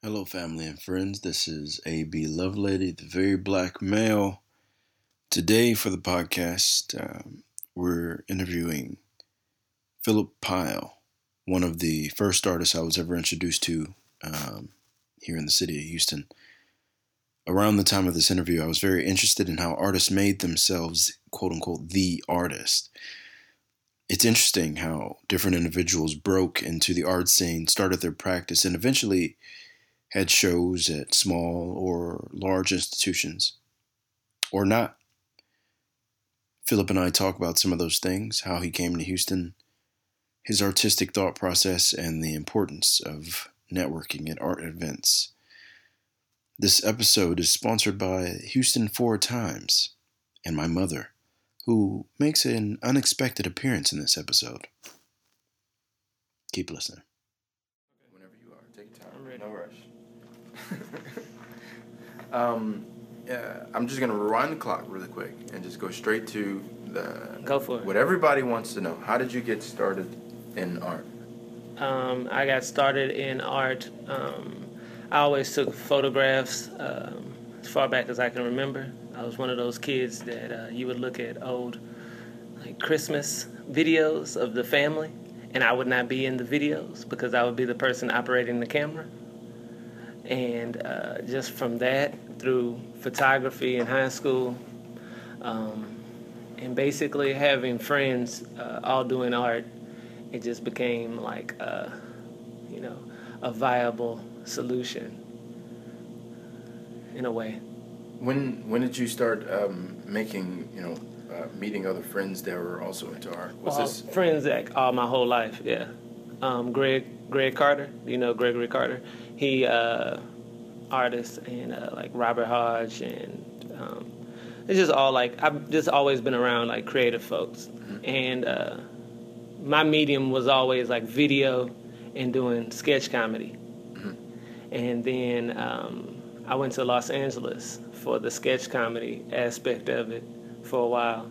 Hello, family and friends. This is AB Lovelady, the very black male. Today, for the podcast, um, we're interviewing Philip Pyle, one of the first artists I was ever introduced to um, here in the city of Houston. Around the time of this interview, I was very interested in how artists made themselves, quote unquote, the artist. It's interesting how different individuals broke into the art scene, started their practice, and eventually had shows at small or large institutions, or not. Philip and I talk about some of those things, how he came to Houston, his artistic thought process, and the importance of networking at art events. This episode is sponsored by Houston Forward Times and my mother, who makes an unexpected appearance in this episode. Keep listening. Whenever you are, take your time. No rush. um, yeah, I'm just gonna rewind the clock really quick and just go straight to the Go for it. what everybody wants to know. How did you get started in art? Um, I got started in art. Um, I always took photographs um, as far back as I can remember. I was one of those kids that uh, you would look at old like Christmas videos of the family, and I would not be in the videos because I would be the person operating the camera. And uh, just from that, through photography in high school, um, and basically having friends uh, all doing art, it just became like, uh, you know, a viable solution in a way. When when did you start um, making you know uh, meeting other friends that were also into art? Was Well, this friends like all my whole life, yeah. Um, Greg Greg Carter, you know Gregory Carter. He uh, artist and uh, like Robert Hodge and um, it's just all like I've just always been around like creative folks and uh, my medium was always like video and doing sketch comedy. And then um, I went to Los Angeles for the sketch comedy aspect of it for a while.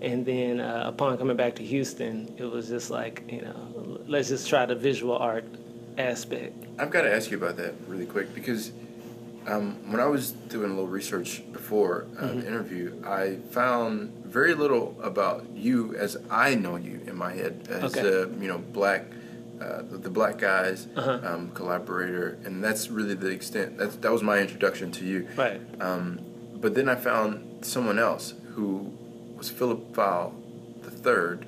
And then uh, upon coming back to Houston, it was just like, you know, let's just try the visual art aspect. I've got to ask you about that really quick because um, when I was doing a little research before uh, Mm-hmm. the interview, I found very little about you as I know you in my head as Okay. uh, you know black, uh, the, the black guys Uh-huh. um, collaborator, and that's really the extent. That's, that was my introduction to you. Right. Um, but then I found someone else who was Philip Fowle the third.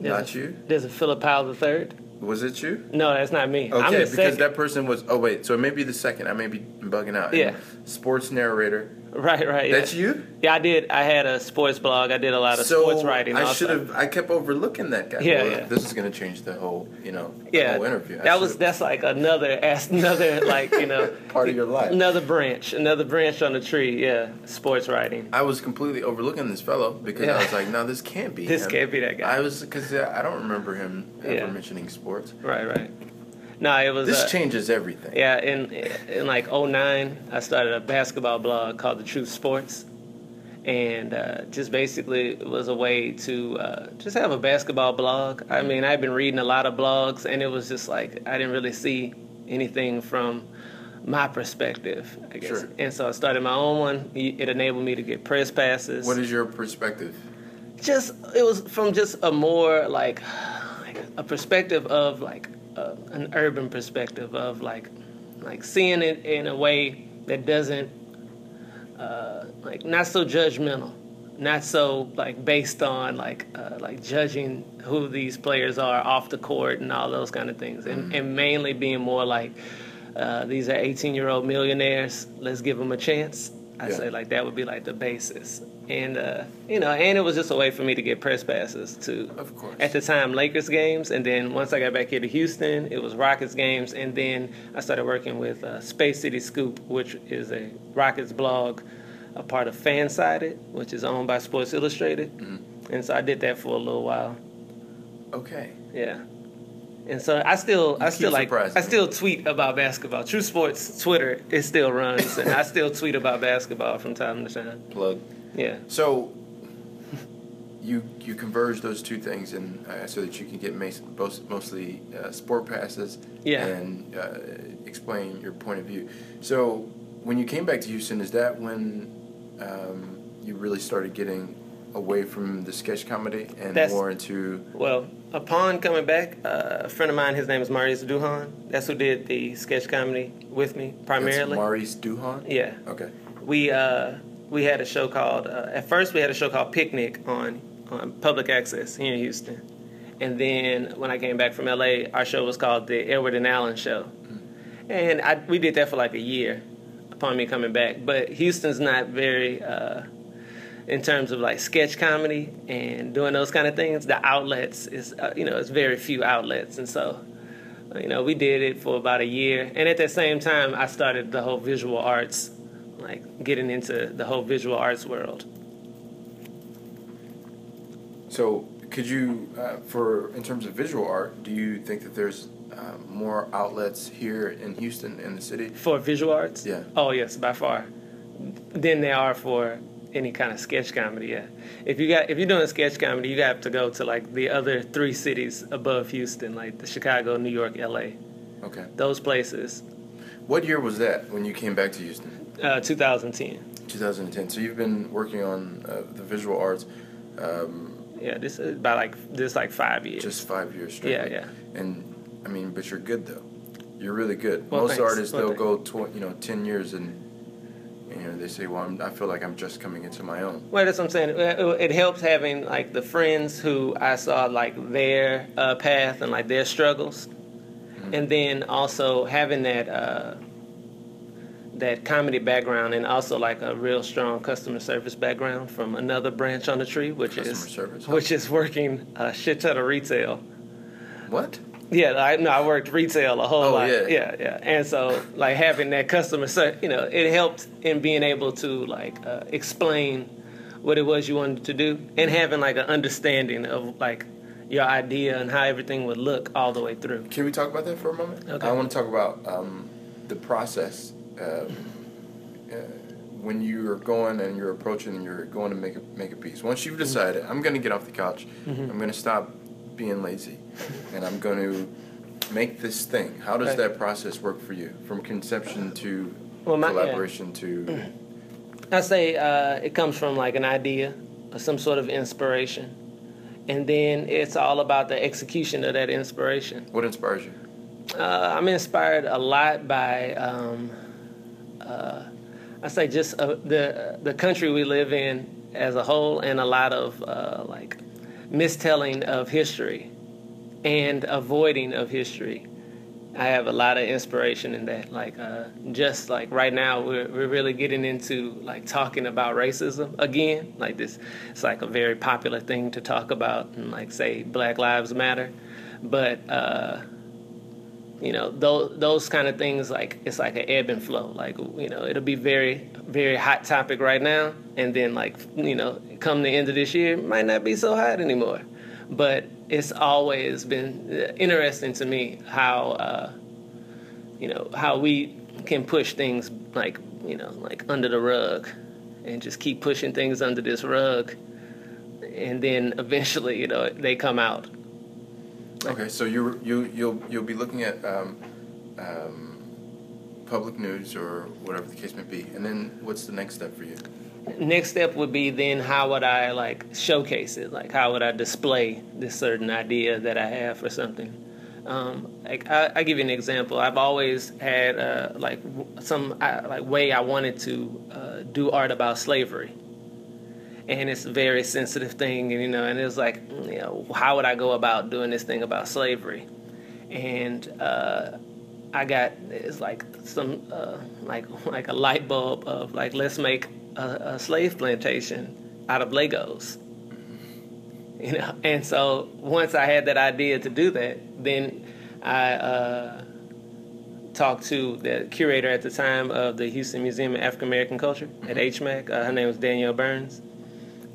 There's Not a, you? There's a Philip Powell the third. Was it you? No, that's not me. I'm Okay, because second. that person was. Oh wait, so it may be the second. I may be bugging out. Yeah. Sports narrator. Right, right. Yeah. That's you. Yeah, I did. I had a sports blog. I did a lot of so sports writing. I should have. I kept overlooking that guy. Yeah, Well, yeah. This is going to change the whole. You know. Yeah, whole interview. I that was that's like another another like you know part of your life. another branch, another branch on the tree. Yeah, sports writing. I was completely overlooking this fellow because I was like, no, this can't be. This him. can't be that guy. I was because I don't remember him ever Yeah. mentioning sports. Right, right. No, it was. This uh, changes everything. Yeah, in in like '09, I started a basketball blog called The Truth Sports, and uh, just basically it was a way to uh, just have a basketball blog. I mean, I've been reading a lot of blogs, and it was just like I didn't really see anything from my perspective, I guess. Sure. And so I started my own one. It enabled me to get press passes. What is your perspective? just it was from just a more like, like a perspective of like uh, an urban perspective of like like seeing it in a way that doesn't uh, like not so judgmental not so like based on like uh, like judging who these players are off the court and all those kind of things. And, and mainly being more like uh, these are 18 year old millionaires. Let's give them a chance i Yeah. say like that would be like the basis and uh, you know and it was just a way for me to get press passes to Of course. at the time Lakers games, and then once I got back here to Houston, it was Rockets games, and then I started working with uh, Space City Scoop, which is a Rockets blog, a part of Fansided, which is owned by Sports Illustrated, Mm-hmm. and so I did that for a little while. Okay. Yeah. And so I still, I still like, I still tweet about basketball. True Sports Twitter, it still runs, and I still tweet about basketball from time to time. Plug. Yeah. So, you you converge those two things, and uh, so that you can get both, mostly uh, sport passes Yeah. and uh, explain your point of view. So when you came back to Houston, is that when um, you really started getting away from the sketch comedy and That's- more into Well, upon coming back, uh, a friend of mine, his name is Marius Duhan. That's who did the sketch comedy with me that's primarily. Maurice Duhan? yeah, Okay. we uh, we had a show called. Uh, at first, we had a show called Picnic on on public access here in Houston, and then when I came back from LA, our show was called the Edward and Allen Show, and I, we did that for like a year upon me coming back. But Houston's not very. Uh, in terms of like sketch comedy and doing those kind of things, the outlets is uh, you know it's very few outlets, and so you know we did it for about a year. And at the same time, I started the whole visual arts, like getting into the whole visual arts world. So could you, uh, for in terms of visual art, do you think that there's uh, more outlets here in Houston in the city? For visual arts, Yeah. Oh yes, by far. Than they are for any kind of sketch comedy. Yeah. If you got if you're doing sketch comedy, you have to go to like the other three cities above Houston, like the Chicago, New York, L.A. Okay. Those places. What year was that when you came back to Houston? Uh, 2010. 2010. So you've been working on uh, the visual arts um, Yeah, this is about like this like five years. just five years straight. Yeah, yeah. And I mean, but you're good though. You're really good. Well, Most thanks. artists Well, they'll go tw- you know 10 years and you know they say, well, I'm, I feel like I'm just coming into my own. Well, that's what I'm saying. It, it helps having like the friends who I saw like their uh, path and like their struggles, and then also having that uh, that comedy background and also like a real strong customer service background from another branch on the tree, which Customer is service? which is working a shit ton of retail. What? Yeah, I no, I worked retail a whole Oh, lot. yeah. yeah, yeah. And so like having that customer you know, it helped in being able to like uh, explain what it was you wanted to do and having like an understanding of like your idea and how everything would look all the way through. Can we talk about that for a moment? Okay. I want to talk about um, the process um, uh, when you're going and you're approaching and you're going to make a make a piece. Once you've decided, I'm going to get off the couch, Mm-hmm. I'm going to stop being lazy, and I'm going to make this thing. How does Right. that process work for you, from conception to Well, my- yeah. collaboration to? I say uh, it comes from like an idea or some sort of inspiration, and then it's all about the execution of that inspiration. What inspires you? Uh, I'm inspired a lot by, um, uh, I say, just uh, the the country we live in as a whole, and a lot of uh, like mistelling of history and avoiding of history. I have a lot of inspiration in that. Like, uh, just like right now, we're we're really getting into like talking about racism again. Like this, it's like a very popular thing to talk about, and like say Black Lives Matter, but. Uh, you know those those kind of things like it's like an ebb and flow like you know it'll be very very hot topic right now and then like you know come the end of this year might not be so hot anymore. But it's always been uh, interesting to me how uh, you know how we can push things like you know like under the rug and just keep pushing things under this rug. And then eventually you know they come out. Okay, so you you you'll you'll be looking at um, um, public news or whatever the case may be, and then what's the next step for you? next step would be then how would I like showcase it? Like how would I display this certain idea that I have for something? Um, like I, I give you an example. I've always had uh, like some like way I wanted to uh, do art about slavery, and it's a very sensitive thing, and you know, and it's like you know how would I go about doing this thing about slavery? And uh, I got it's like some uh, like like a light bulb of like let's make a, a slave plantation out of Legos. You know, and so once I had that idea to do that, then I uh, talked to the curator at the time of the Houston Museum of African American Culture at HMAC. Uh, her name was Danielle Burns.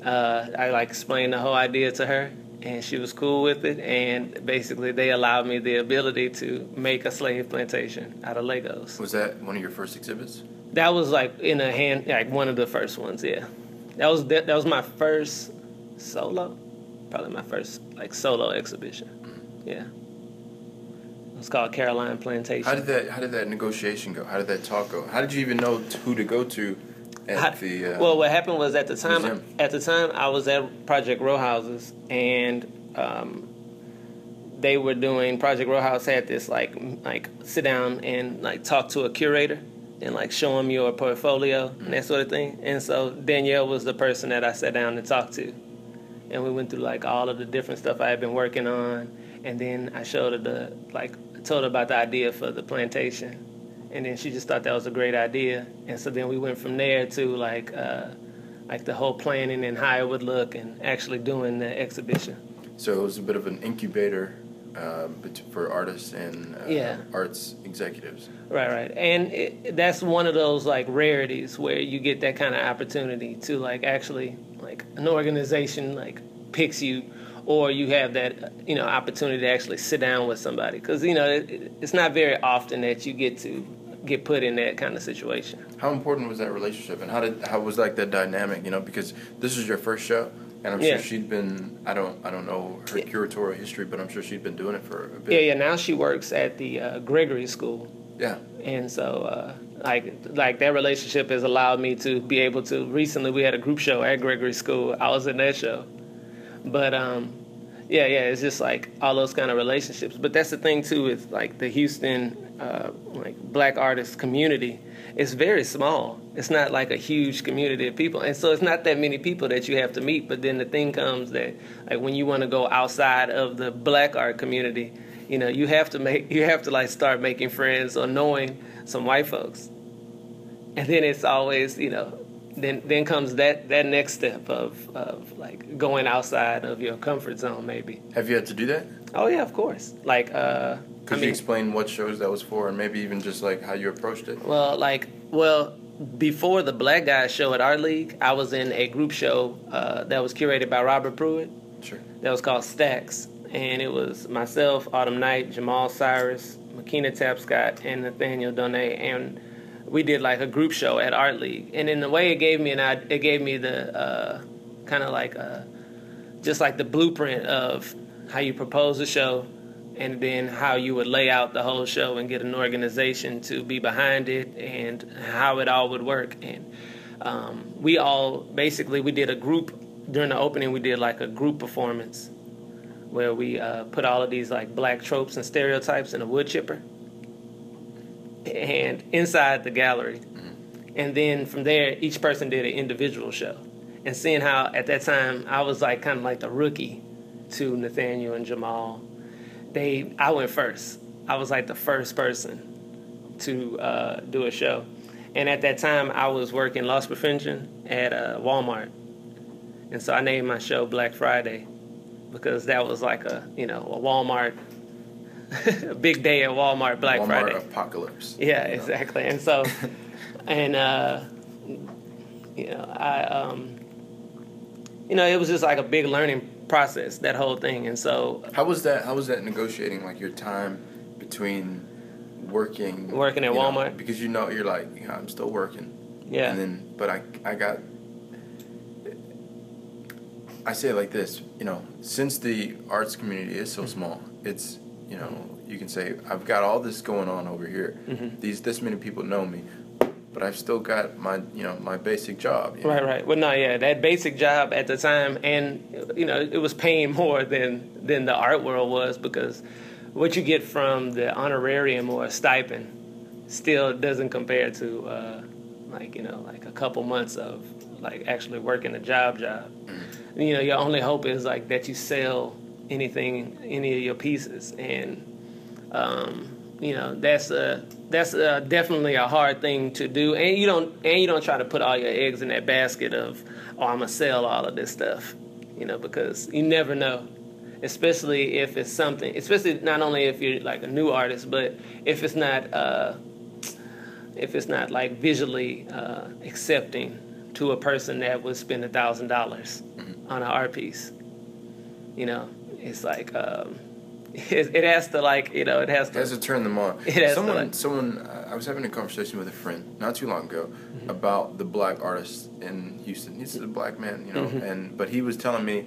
Uh, I like explained the whole idea to her, and she was cool with it. And basically, they allowed me the ability to make a slave plantation out of Legos. Was that one of your first exhibits? That was like in a hand, like one of the first ones. Yeah, that was that, that was my first solo. probably my first like solo exhibition. Mm-hmm. Yeah. It's called Caroline Plantation. How did that How did that negotiation go? How did that talk go? How did you even know who to go to at the? Uh, well, what happened was at the time, museum? at the time I was at Project Row Houses, and um, they were doing Project Row House had this like like sit down and like talk to a curator and like show them your portfolio and that sort of thing. And so Danielle was the person that I sat down and talked to, and we went through like all of the different stuff I had been working on, and then I showed her the like told her about the idea for the plantation and then she just thought that was a great idea and so then we went from there to like uh, like the whole planning and how it would look and actually doing the exhibition so it was a bit of an incubator uh, for artists and uh, Yeah. arts executives. right right and it, that's one of those like rarities where you get that kind of opportunity to like actually like an organization like picks you or you have that you know opportunity to actually sit down with somebody because you know it, it's not very often that you get to get put in that kind of situation How important was that relationship, and how did how was like that dynamic? You know, because this is your first show, and I'm Yeah. sure she'd been. I don't I don't know her Yeah. curatorial history, but I'm sure she'd been doing it for a bit. yeah yeah now she works at the uh, gregory school Yeah. and so uh, like like that relationship has allowed me to be able to recently we had a group show at gregory school i was in that show but um yeah yeah it's just like all those kind of relationships. But that's the thing too with like the houston uh, like black artist community it's very small. It's not like a huge community of people. And so it's not that many people that you have to meet but then the thing comes that like when you want to go outside of the black art community you know you have to make you have to like start making friends or knowing some white folks. And then it's always you know then then comes that that next step of of like going outside of your comfort zone maybe Have you had to do that? oh yeah of course like uh Could I you explain what shows that was for, and maybe even just like how you approached it? well like well before the black guys show at Art League i was in a group show uh, that was curated by robert pruitt Sure. that was called Stacks, and it was myself, Autumn Knight, Jamal Cyrus, Makina Tapscott, and Nathaniel Donnett, and we did like a group show at Art League. And in the way it gave me an it gave me the uh, kind of like uh just like the blueprint of how you propose a show, and then how you would lay out the whole show and get an organization to be behind it, and how it all would work. And um, we all basically we did a group during the opening. We did like a group performance where we uh, put all of these like black tropes and stereotypes in a wood chipper and inside the gallery. And then from there, each person did an individual show. And seeing how at that time I was like kind of like the rookie to Nathaniel and Jamal, they I went first. I was like the first person to uh, do a show. And at that time, I was working loss prevention at uh, Walmart, and so I named my show Black Friday because that was like a you know a Walmart big day at Walmart Black Walmart Friday. apocalypse. Yeah, you know? exactly. And so, and uh, you know, I um, you know, it was just like a big learning process that whole thing. And so, How was that? How was that negotiating like your time between working Working at you know, Walmart? because you know you're like I'm still working yeah, and then but I I got I say it like this you know since the arts community is Mm-hmm. so small it's you know you can say I've got all this going on over here Mhm. these this many people know me but I've still got my you know my basic job you know? Right, right. Well, no, yeah, that basic job at the time, and you know, it was paying more than than the art world was because what you get from the honorarium or a stipend still doesn't compare to uh, like you know, like a couple months of like actually working a job job. You know, your only hope is like that you sell anything, any of your pieces, and um, you know that's a that's a, definitely a hard thing to do. And you don't and you don't try to put all your eggs in that basket of oh i'm gonna sell all of this stuff you know because you never know. Especially if it's something especially not only if you're like a new artist but if it's not uh, if it's not like visually uh, accepting to a person that would spend a thousand dollars on an art piece you know it's like um, it, it has to like you know it has It to has to turn them on. It has to, someone, like- someone. Uh, I was having a conversation with a friend not too long ago Mm-hmm. about the black artist in Houston. He's a black man, you know, Mhm. and but he was telling me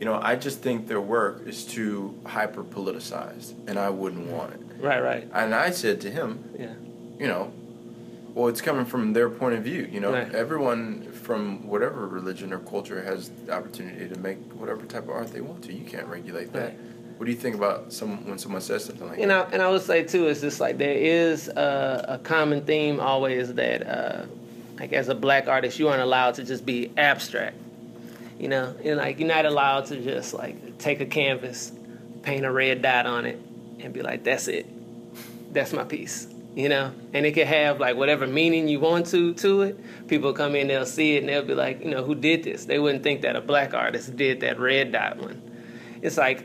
you know, I just think their work is too hyper politicized, and I wouldn't want it. Right, right. And I said to him, Yeah. you know, well, it's coming from their point of view. You know, Right. everyone from whatever religion or culture has the opportunity to make whatever type of art they want to. You can't regulate that. Right. What do you think about some when someone says something like You that? know, and I would say too, it's just like there is a, a common theme always that, uh, like as a black artist, you aren't allowed to just be abstract. You know, and like you're not allowed to just like take a canvas, paint a red dot on it, and be like, "That's it, that's my piece." You know, and it could have like whatever meaning you want to to it. People come in, they'll see it, and they'll be like, "You know, who did this?" They wouldn't think that a black artist did that red dot one. It's like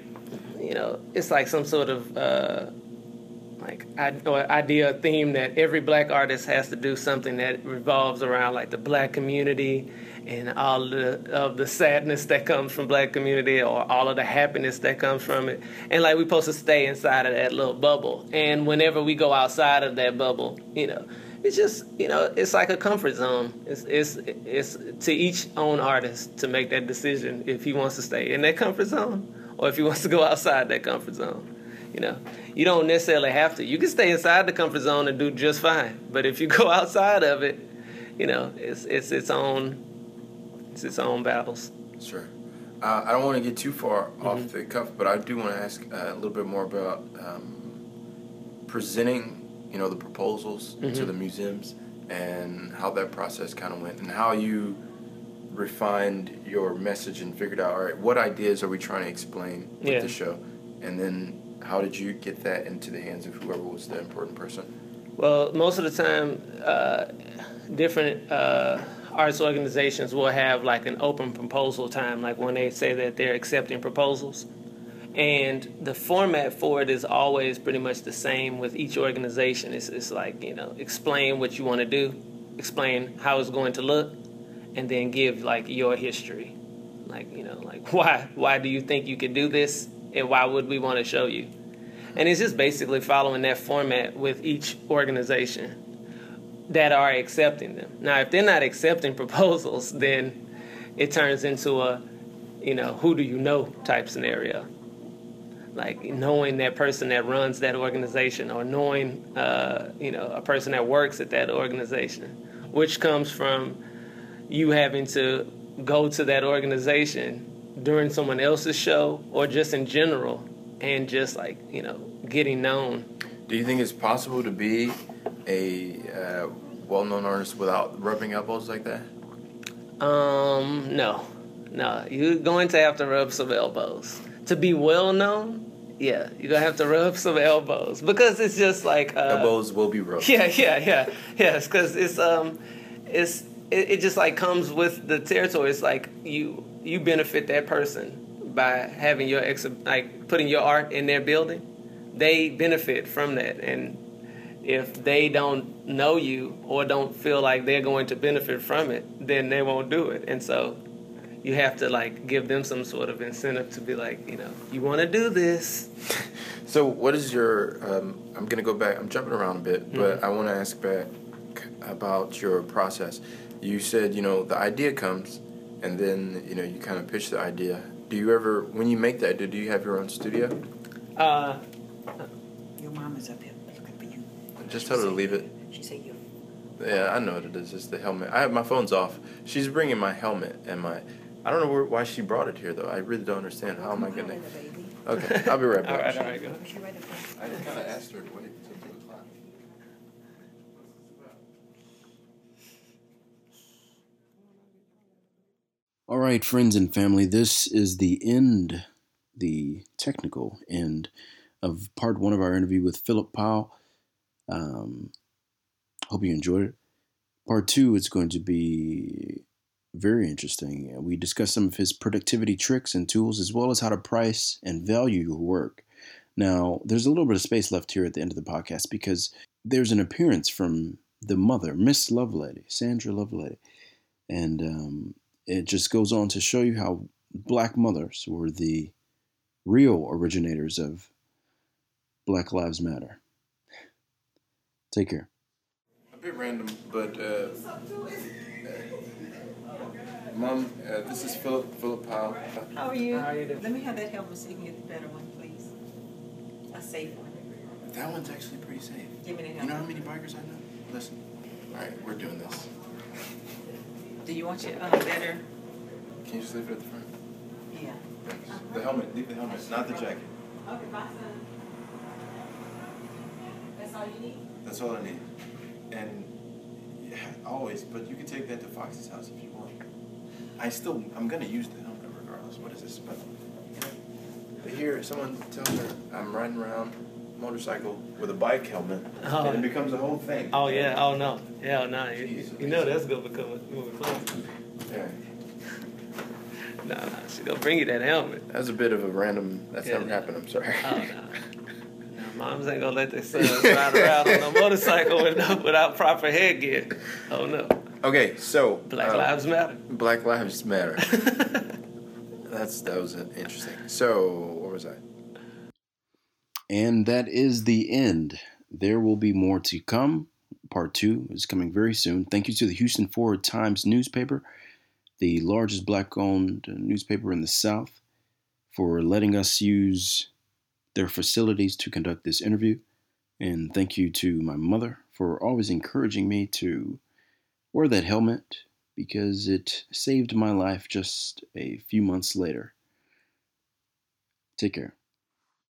you know, it's like some sort of uh, like idea, theme that every black artist has to do something that revolves around like the black community and all the of the sadness that comes from black community or all of the happiness that comes from it. And like we're supposed to stay inside of that little bubble. And whenever we go outside of that bubble, you know, it's just you know, it's like a comfort zone. It's it's it's to each own artist to make that decision if he wants to stay in that comfort zone or if he wants to go outside that comfort zone. You know, you don't necessarily have to. You can stay inside the comfort zone and do just fine. But if you go outside of it, you know, it's it's its own it's its own battles. Sure. Uh, I don't want to get too far Mm-hmm. off the cuff, but I do want to ask uh, a little bit more about um, presenting, you know, the proposals to Mhm. the museums and how that process kind of went and how you refined your message and figured out, all right, what ideas are we trying to explain with Yeah. the show? And then how did you get that into the hands of whoever was the important person? Well, most of the time, uh, different uh, arts organizations will have like an open proposal time, like when they say that they're accepting proposals. And the format for it is always pretty much the same with each organization. It's, it's like, you know, explain what you want to do, explain how it's going to look, and then give like your history. Like, you know, like why why do you think you could do this and why would we want to show you? And it's just basically following that format with each organization that are accepting them. Now, if they're not accepting proposals, then it turns into a, you know, who do you know type scenario. Like knowing that person that runs that organization or knowing, uh, you know, a person that works at that organization, which comes from you having to go to that organization during someone else's show or just in general and just like, you know, getting known. Do you think it's possible to be a uh, well-known artist without rubbing elbows like that? Um, no, no. You're going to have to rub some elbows to be well known. Yeah, you're gonna have to rub some elbows because it's just like uh, elbows will be rubbed. Yeah, yeah, yeah, yes. Because it's um, it's it, it just like comes with the territory. It's like you you benefit that person by having your ex like putting your art in their building. They benefit from that, and if they don't know you or don't feel like they're going to benefit from it, then they won't do it. And so you have to like give them some sort of incentive to be like, you know, you want to do this. So, what is your? Um, I'm gonna go back. I'm jumping around a bit, but I want to ask back about your process. You said you know the idea comes, and then you know you kind of pitch the idea. Do you ever, when you make that, do you have your own studio? Uh, Your mom is up here looking for you. Just tell her to leave it. She said you. Yeah, I know what it is. It's the helmet. I have my phone's off. She's bringing my helmet and my. I don't know where, why she brought it here though. I really don't understand. How am I gonna? Baby. Okay, I'll be right back. right, all right, go. She right. I kind of asked her to wait All right, friends and family, this is the end, the technical end of part one of our interview with Philip Pyle. Um, hope you enjoyed it. Part two is going to be very interesting. We discuss some of his productivity tricks and tools, as well as how to price and value your work. Now, there's a little bit of space left here at the end of the podcast because there's an appearance from the mother, Miss Lovelady, Sandra Lovelady. And um, it just goes on to show you how black mothers were the real originators of Black Lives Matter. Take care. A bit random, but uh, Mom, uh, this is Philip Philip Pyle. How are you? How are you doing? Let me have that helmet so you can get the better one, please. A safe one. That one's actually pretty safe. Give me the You know how many bikers I know? Listen. All right, we're doing this. Do you want your uh, better? Can you just leave it at the front? Yeah. Thanks. The helmet. Leave the helmet, not the jacket. Okay, bye, son. That's all you need? That's all I need. And yeah, always, but you can take that to Fox's house if you want. I still, I'm gonna use the helmet regardless. What is this? But, but here, someone tells her I'm riding around motorcycle with a bike helmet, Oh. and it becomes a whole thing. Oh yeah. Oh no. Yeah. No. You, Jeez. you know that's gonna become a moving close. Yeah. Nah, nah. She gonna bring you that helmet. That's a bit of a random. That's Yeah, never no. happened. I'm sorry. Oh no. No, moms ain't gonna let their sons ride around on a motorcycle with, without proper headgear. Oh no. Okay, so Black uh, lives matter. Black Lives Matter. That's that was interesting. So where was I? And that is the end. There will be more to come. Part two is coming very soon. Thank you to the Houston Forward Times newspaper, the largest black owned newspaper in the South, for letting us use their facilities to conduct this interview. And thank you to my mother for always encouraging me to wear that helmet because it saved my life just a few months later. Take care.